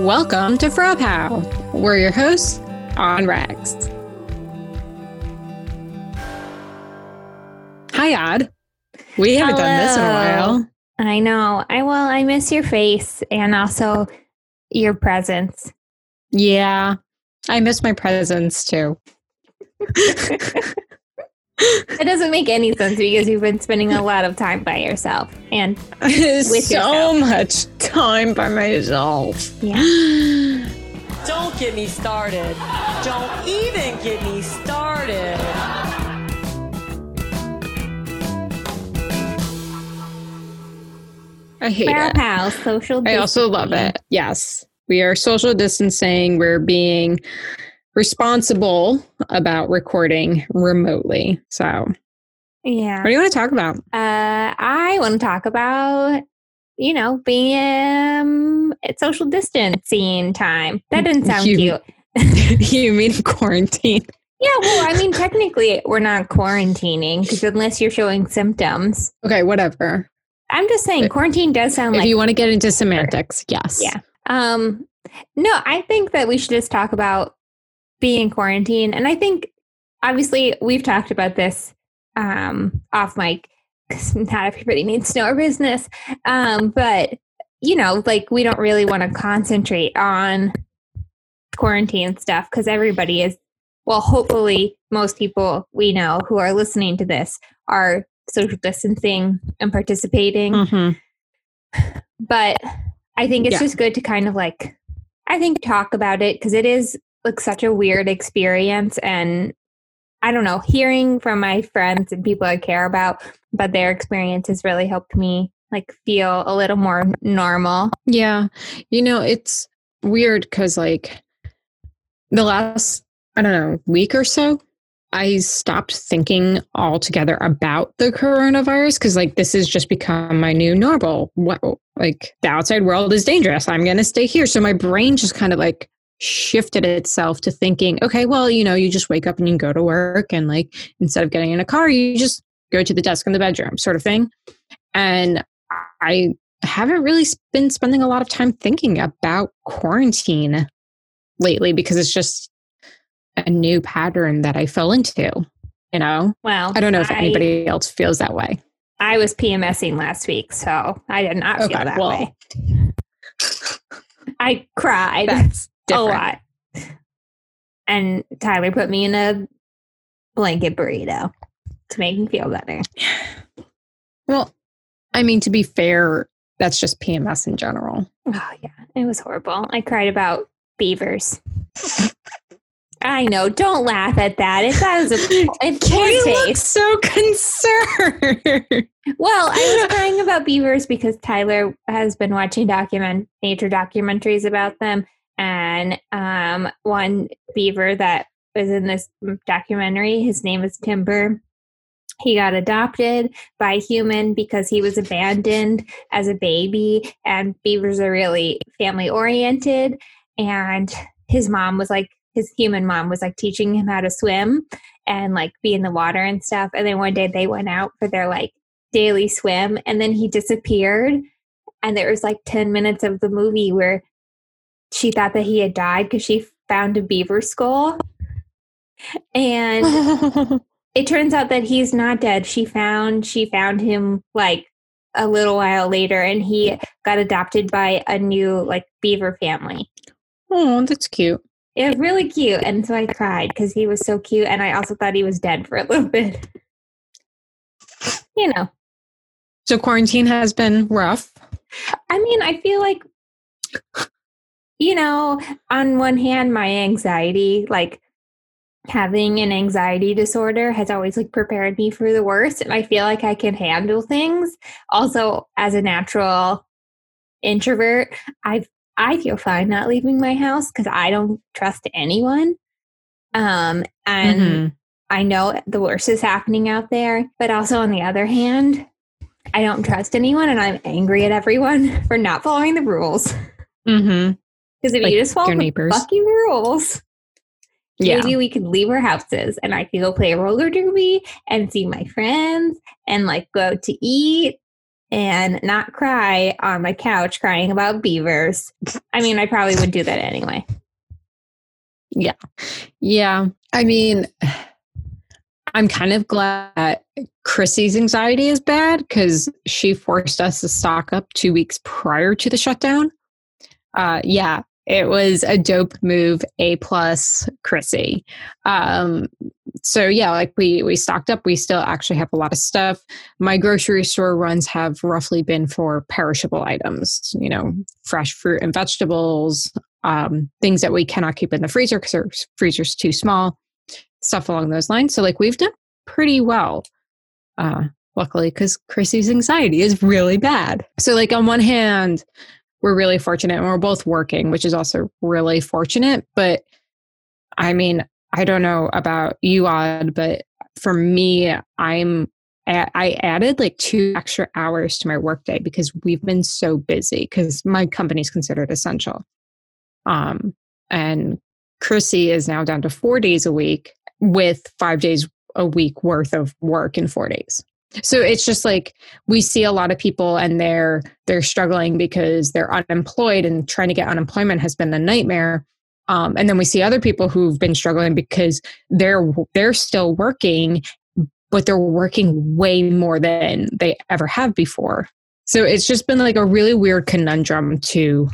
Welcome to Frau Pow. We're your hosts on Rags. Hi, Odd. We haven't done this in a while. I know. I well, I miss your face and also your presence. Yeah, I miss my presence too. It doesn't make any sense because you've been spending a lot of time by yourself and with so yourself. much time by myself. yeah. Don't get me started. Don't even get me started. I hate Brow it. pal, social. I also love it. Yes. We are social distancing. We're being responsible about recording remotely. So, Yeah. what do you want to talk about? Uh, I want to talk about, you know, being um, at social distancing time. That didn't sound You- cute. you mean quarantine? Yeah, well, I mean, technically, we're not quarantining because unless you're showing symptoms. Okay, whatever. I'm just saying, quarantine does sound if like you want to get into semantics, yes. Yeah. Um, no, I think that we should just talk about being in quarantine. And I think obviously we've talked about this um off mic because not everybody needs to know our business. Um, but you know, like we don't really want to concentrate on quarantine stuff because everybody is well, hopefully most people we know who are listening to this are social distancing and participating Mhm. but I think it's Yeah. just good to kind of like I think talk about it because it is like such a weird experience and I don't know, hearing from my friends and people I care about but their experiences really helped me like feel a little more normal. Yeah. You know, it's weird because, like, the last, I don't know, week or so, I stopped thinking altogether about the coronavirus because, like, this has just become my new normal. What, like, the outside world is dangerous. I'm going to stay here. So my brain just kind of like shifted itself to thinking, okay, well, you know, you just wake up and you go to work, and like, instead of getting in a car, you just go to the desk in the bedroom, sort of thing. And I haven't really been spending a lot of time thinking about quarantine lately because it's just a new pattern that I fell into. You know, Well, I don't know if I, anybody else feels that way. I was PMSing last week, so I did not feel that well, way. I cried That's a lot. And Tyler put me in a blanket burrito to make me feel better. Well, I mean, to be fair, that's just PMS in general. Oh yeah, it was horrible. I cried about beavers. I know. Don't laugh at that. It was a poor You so concerned. Well, I was crying about beavers because Tyler has been watching document nature documentaries about them, and um, one beaver that was in this documentary, his name is Timber. He got adopted by human because he was abandoned as a baby, and beavers are really family oriented. And his mom was like, his human mom was like teaching him how to swim and like be in the water and stuff. And then one day they went out for their like daily swim and then he disappeared and there was like 10 minutes of the movie where she thought that he had died because she found a beaver skull. And it turns out that he's not dead. She found she found him like a little while later and he got adopted by a new like beaver family. Oh, that's cute. was really cute. And so i cried because he was so cute and i also thought he was dead for a little bit. You know. So quarantine has been rough. I mean, I feel like, you know, on one hand, my anxiety, like having an anxiety disorder, has always like prepared me for the worst. And I feel like I can handle things. Also, as a natural introvert, I I feel fine not leaving my house because I don't trust anyone. Um, and Mhm. I know the worst is happening out there, but also on the other hand, I don't trust anyone, and I'm angry at everyone for not following the rules. Mhm. Because if Like you just follow your the neighbors. fucking rules, Yeah. maybe we could leave our houses and I could go play roller derby and see my friends and like go to eat and not cry on my couch crying about beavers. I mean, I probably would do that anyway. Yeah. Yeah. I mean, I'm kind of glad that Chrissy's anxiety is bad because she forced us to stock up two weeks prior to the shutdown. Uh, yeah, it was a dope move. A plus, Chrissy. Um, so yeah, like we we stocked up. We still actually have a lot of stuff. My grocery store runs have roughly been for perishable items. You know, fresh fruit and vegetables, um, things that we cannot keep in the freezer because our freezer's too small, stuff along those lines. So, like, we've done pretty well, uh, luckily, because Chrissy's anxiety is really bad. So, like, on one hand, we're really fortunate and we're both working, which is also really fortunate. But I mean, I don't know about you, Odd, but for me, I'm I added like two extra hours to my workday because we've been so busy because my company's considered essential. Um, and Chrissy is now down to four days a week with five days a week worth of work in four days. So it's just like we see a lot of people and they're they're struggling because they're unemployed and trying to get unemployment has been a nightmare. Um, and then we see other people who've been struggling because they're they're still working, but they're working way more than they ever have before. So it's just been like a really weird conundrum to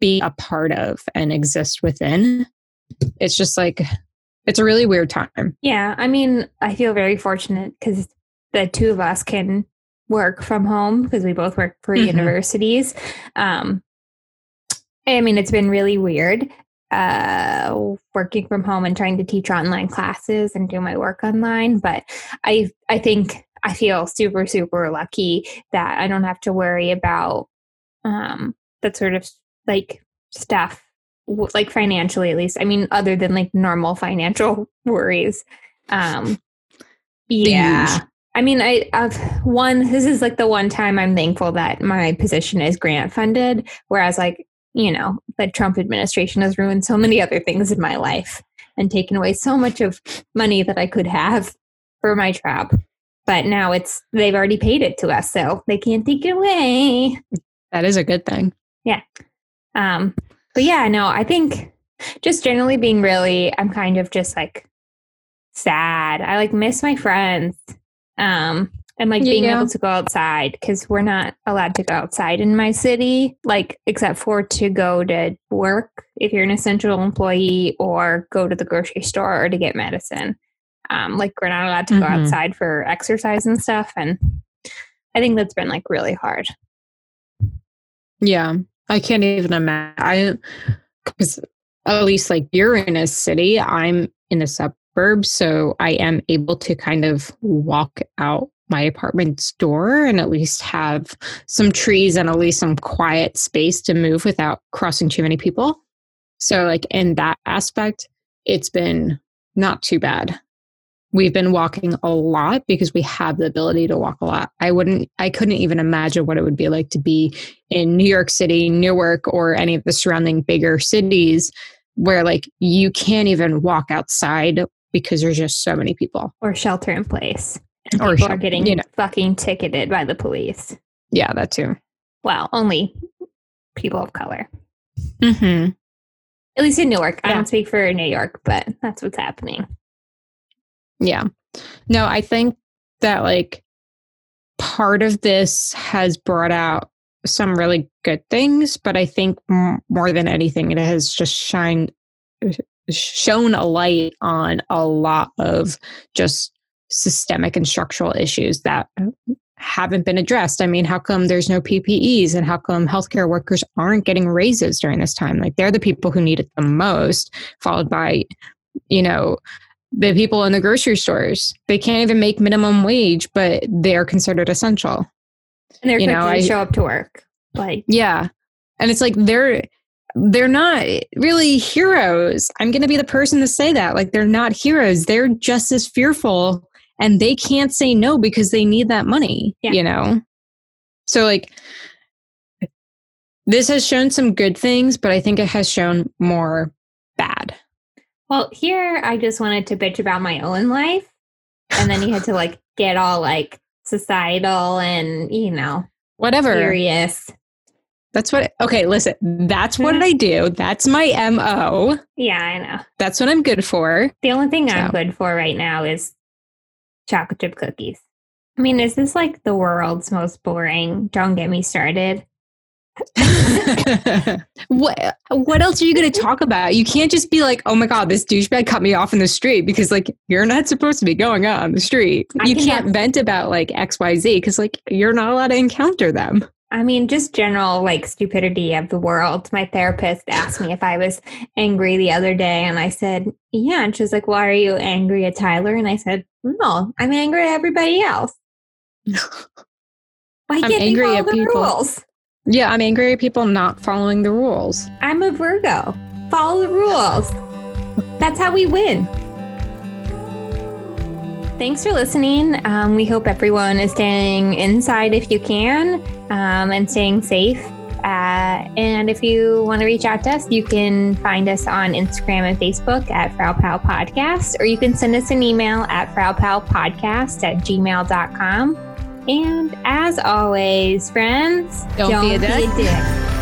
be a part of and exist within. It's just like it's a really weird time. Yeah, I mean, I feel very fortunate because the two of us can work from home because we both work for Mhm. universities. Um, I mean, it's been really weird uh, working from home and trying to teach online classes and do my work online. But I, I think I feel super, super lucky that I don't have to worry about um, that sort of like stuff like financially at least i mean other than like normal financial worries um yeah. I mean i i've one this is like the one time i'm thankful that my position is grant funded whereas like you know the trump administration has ruined so many other things in my life and taken away so much of money that i could have for my job but now it's they've already paid it to us so they can't take it away That is a good thing. Yeah. Um, but yeah, no, I think just generally being really, I'm kind of just like sad. I like miss my friends. Um, and like being Yeah. able to go outside because we're not allowed to go outside in my city, like except for to go to work if you're an essential employee or go to the grocery store or to get medicine. Um, like we're not allowed to go Mhm. outside for exercise and stuff. And I think that's been like really hard. Yeah, I can't even imagine. I because at least like you're in a city, I'm in a suburb, so I am able to kind of walk out my apartment's door and at least have some trees and at least some quiet space to move without crossing too many people. So like in that aspect, it's been not too bad. We've been walking a lot because we have the ability to walk a lot. I wouldn't I couldn't even imagine what it would be like to be in New York City, Newark, or any of the surrounding bigger cities where like you can't even walk outside because there's just so many people. or shelter in place. And Or people shel- are getting you know. fucking ticketed by the police. Yeah, that too. Well, only people of color. Mm-hmm. At least in Newark. I don't speak for New York, but that's what's happening. Yeah. No, I think that like part of this has brought out some really good things, but I think m- more than anything, it has just shined, shown a light on a lot of just systemic and structural issues that oh. haven't been addressed. I mean, how come there's no PPEs and how come healthcare workers aren't getting raises during this time? Like they're the people who need it the most, followed by, you know, the people in the grocery stores. They can't even make minimum wage, but they are considered essential. And they're You know, to I- show up to work. Like, Yeah. And it's like they're they're not really heroes. I'm going to be the person to say that. Like they're not heroes. They're just as fearful and they can't say no because they need that money, Yeah. you know. So like this has shown some good things, but I think it has shown more bad. well, here I just wanted to bitch about my own life. And then you had to like get all like societal and, you know, Whatever. serious. That's what Okay, listen. That's what mm-hmm. I do. That's my MO. Yeah, I know. That's what I'm good for. The only thing I'm good for right now is chocolate chip cookies. I mean, is this like the world's most boring? Don't get me started. what what else are you going to talk about? You can't just be like, "Oh my god, this douchebag cut me off in the street" because like you're not supposed to be going out on the street. I you can can't have- vent about like XYZ because like you're not allowed to encounter them. I mean, just general like stupidity of the world. My therapist asked me if I was angry the other day, and I said, Yeah. And she was like, Why are you angry at Tyler? And I said, No, I'm angry at everybody else. Why I'm can't they angry follow at the people. rules? Yeah, I'm angry at people not following the rules. I'm a Virgo. Follow the rules. That's how we win. Thanks for listening. Um, we hope everyone is staying inside if you can um, and staying safe. Uh, and if you want to reach out to us, you can find us on Instagram and Facebook at Frau Pal Podcast, or you can send us an email at frowpalpodcast at gmail.com. And as always, friends, Don't be a dick. dick.